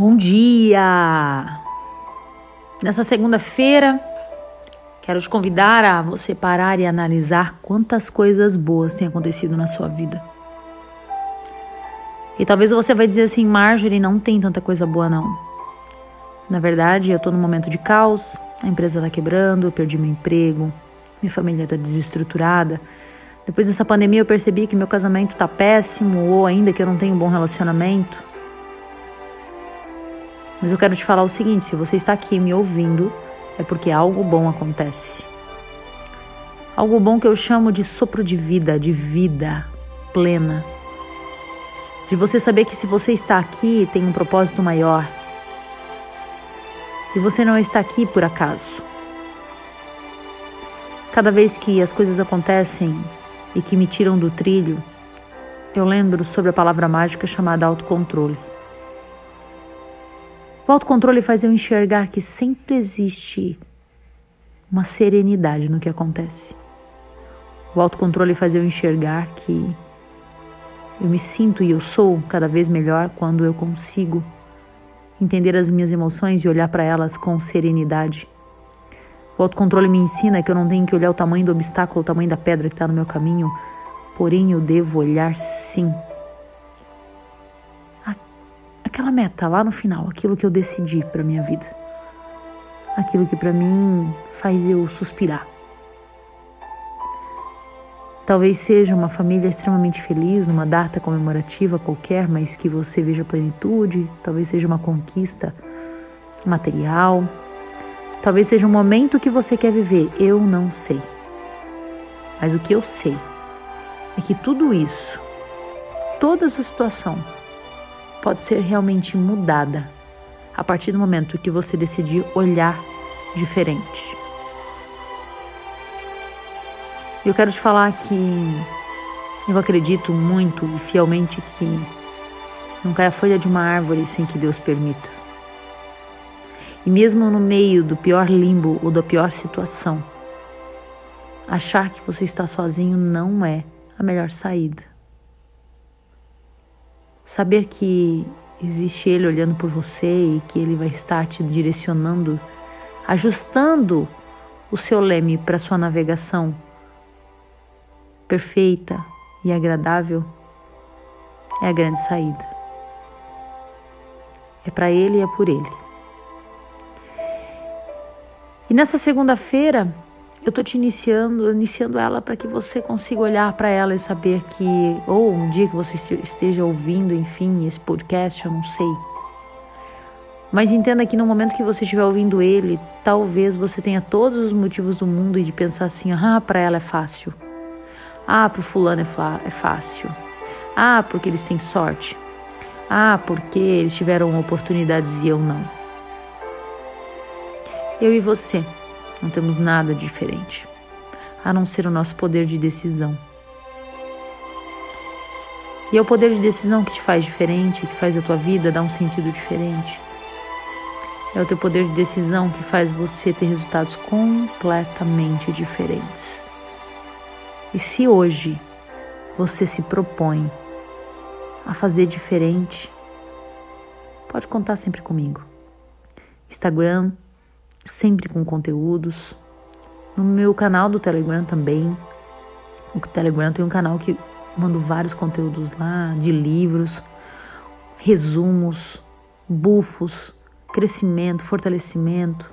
Bom dia! Nessa segunda-feira, quero te convidar a você parar e analisar quantas coisas boas têm acontecido na sua vida. E talvez você vai dizer assim, Marjorie, não tem tanta coisa boa não. Na verdade, eu tô num momento de caos, a empresa tá quebrando, eu perdi meu emprego, minha família tá desestruturada. Depois dessa pandemia eu percebi que meu casamento tá péssimo ou ainda que eu não tenho um bom relacionamento. Mas eu quero te falar o seguinte: se você está aqui me ouvindo, é porque algo bom acontece. Algo bom que eu chamo de sopro de vida, de vida plena. De você saber que se você está aqui, tem um propósito maior. E você não está aqui por acaso. Cada vez que as coisas acontecem e que me tiram do trilho, eu lembro sobre a palavra mágica chamada autocontrole. O autocontrole faz eu enxergar que sempre existe uma serenidade no que acontece. O autocontrole faz eu enxergar que eu me sinto e eu sou cada vez melhor quando eu consigo entender as minhas emoções e olhar para elas com serenidade. O autocontrole me ensina que eu não tenho que olhar o tamanho do obstáculo, o tamanho da pedra que está no meu caminho, porém eu devo olhar sim aquela meta lá no final, aquilo que eu decidi para minha vida. Aquilo que para mim faz eu suspirar. Talvez seja uma família extremamente feliz, uma data comemorativa qualquer, mas que você veja plenitude, talvez seja uma conquista material, talvez seja um momento que você quer viver, eu não sei. Mas o que eu sei é que tudo isso, toda essa situação, pode ser realmente mudada a partir do momento que você decidir olhar diferente. Eu quero te falar que eu acredito muito e fielmente que não cai a folha de uma árvore sem que Deus permita. E mesmo no meio do pior limbo ou da pior situação, achar que você está sozinho não é a melhor saída. Saber que existe Ele olhando por você e que Ele vai estar te direcionando, ajustando o seu leme para sua navegação perfeita e agradável é a grande saída. É para Ele e é por Ele. E nessa segunda-feira, eu tô te iniciando, iniciando ela para que você consiga olhar para ela e saber que, ou um dia que você esteja ouvindo, enfim, esse podcast, eu não sei. Mas entenda que no momento que você estiver ouvindo ele, talvez você tenha todos os motivos do mundo de pensar assim: ah, para ela é fácil. Ah, para o fulano é, é fácil. Ah, porque eles têm sorte. Ah, porque eles tiveram oportunidades e eu não. Eu e você não temos nada diferente, a não ser o nosso poder de decisão. E é o poder de decisão que te faz diferente, que faz a tua vida dar um sentido diferente. É o teu poder de decisão que faz você ter resultados completamente diferentes. E se hoje você se propõe a fazer diferente, pode contar sempre comigo. Instagram, sempre com conteúdos. No meu canal do Telegram também. O Telegram tem um canal que mando vários conteúdos lá de livros, resumos, bufos, crescimento, fortalecimento.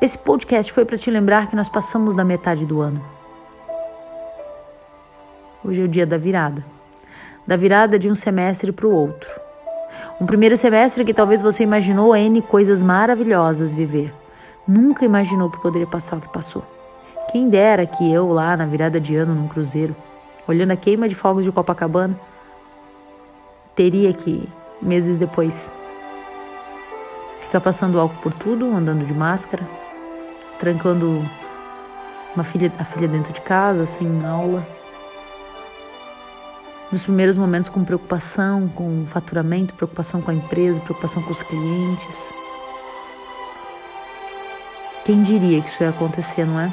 Esse podcast foi para te lembrar que nós passamos da metade do ano. Hoje é o dia da virada da virada de um semestre para o outro. Um primeiro semestre que talvez você imaginou N coisas maravilhosas viver. Nunca imaginou que poderia passar o que passou. Quem dera que eu lá na virada de ano num cruzeiro, olhando a queima de fogos de Copacabana, teria que, meses depois, ficar passando álcool por tudo, andando de máscara, trancando uma filha, a filha dentro de casa, sem aula nos primeiros momentos com preocupação com o faturamento, preocupação com a empresa, preocupação com os clientes. Quem diria que isso ia acontecer, não é?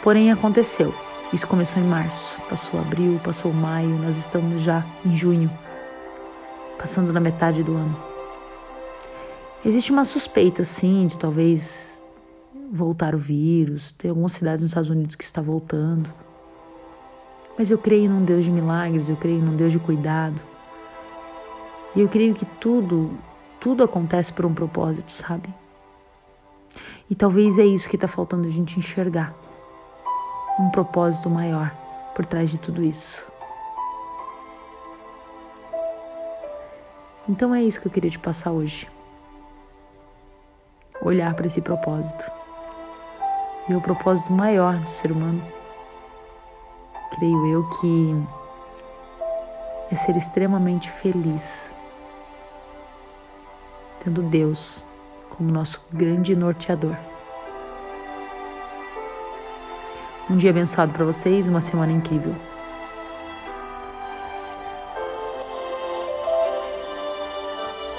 Porém, aconteceu. Isso começou em março, passou abril, passou maio, nós estamos já em junho, passando na metade do ano. Existe uma suspeita, sim, de talvez voltar o vírus. Tem algumas cidades nos Estados Unidos que está voltando. Mas eu creio num Deus de milagres, eu creio num Deus de cuidado. E eu creio que tudo, tudo acontece por um propósito, sabe? E talvez é isso que está faltando a gente enxergar. Um propósito maior por trás de tudo isso. Então é isso que eu queria te passar hoje. Olhar para esse propósito. E o propósito maior do ser humano, creio eu que é ser extremamente feliz, tendo Deus como nosso grande norteador. Um dia abençoado para vocês, uma semana incrível.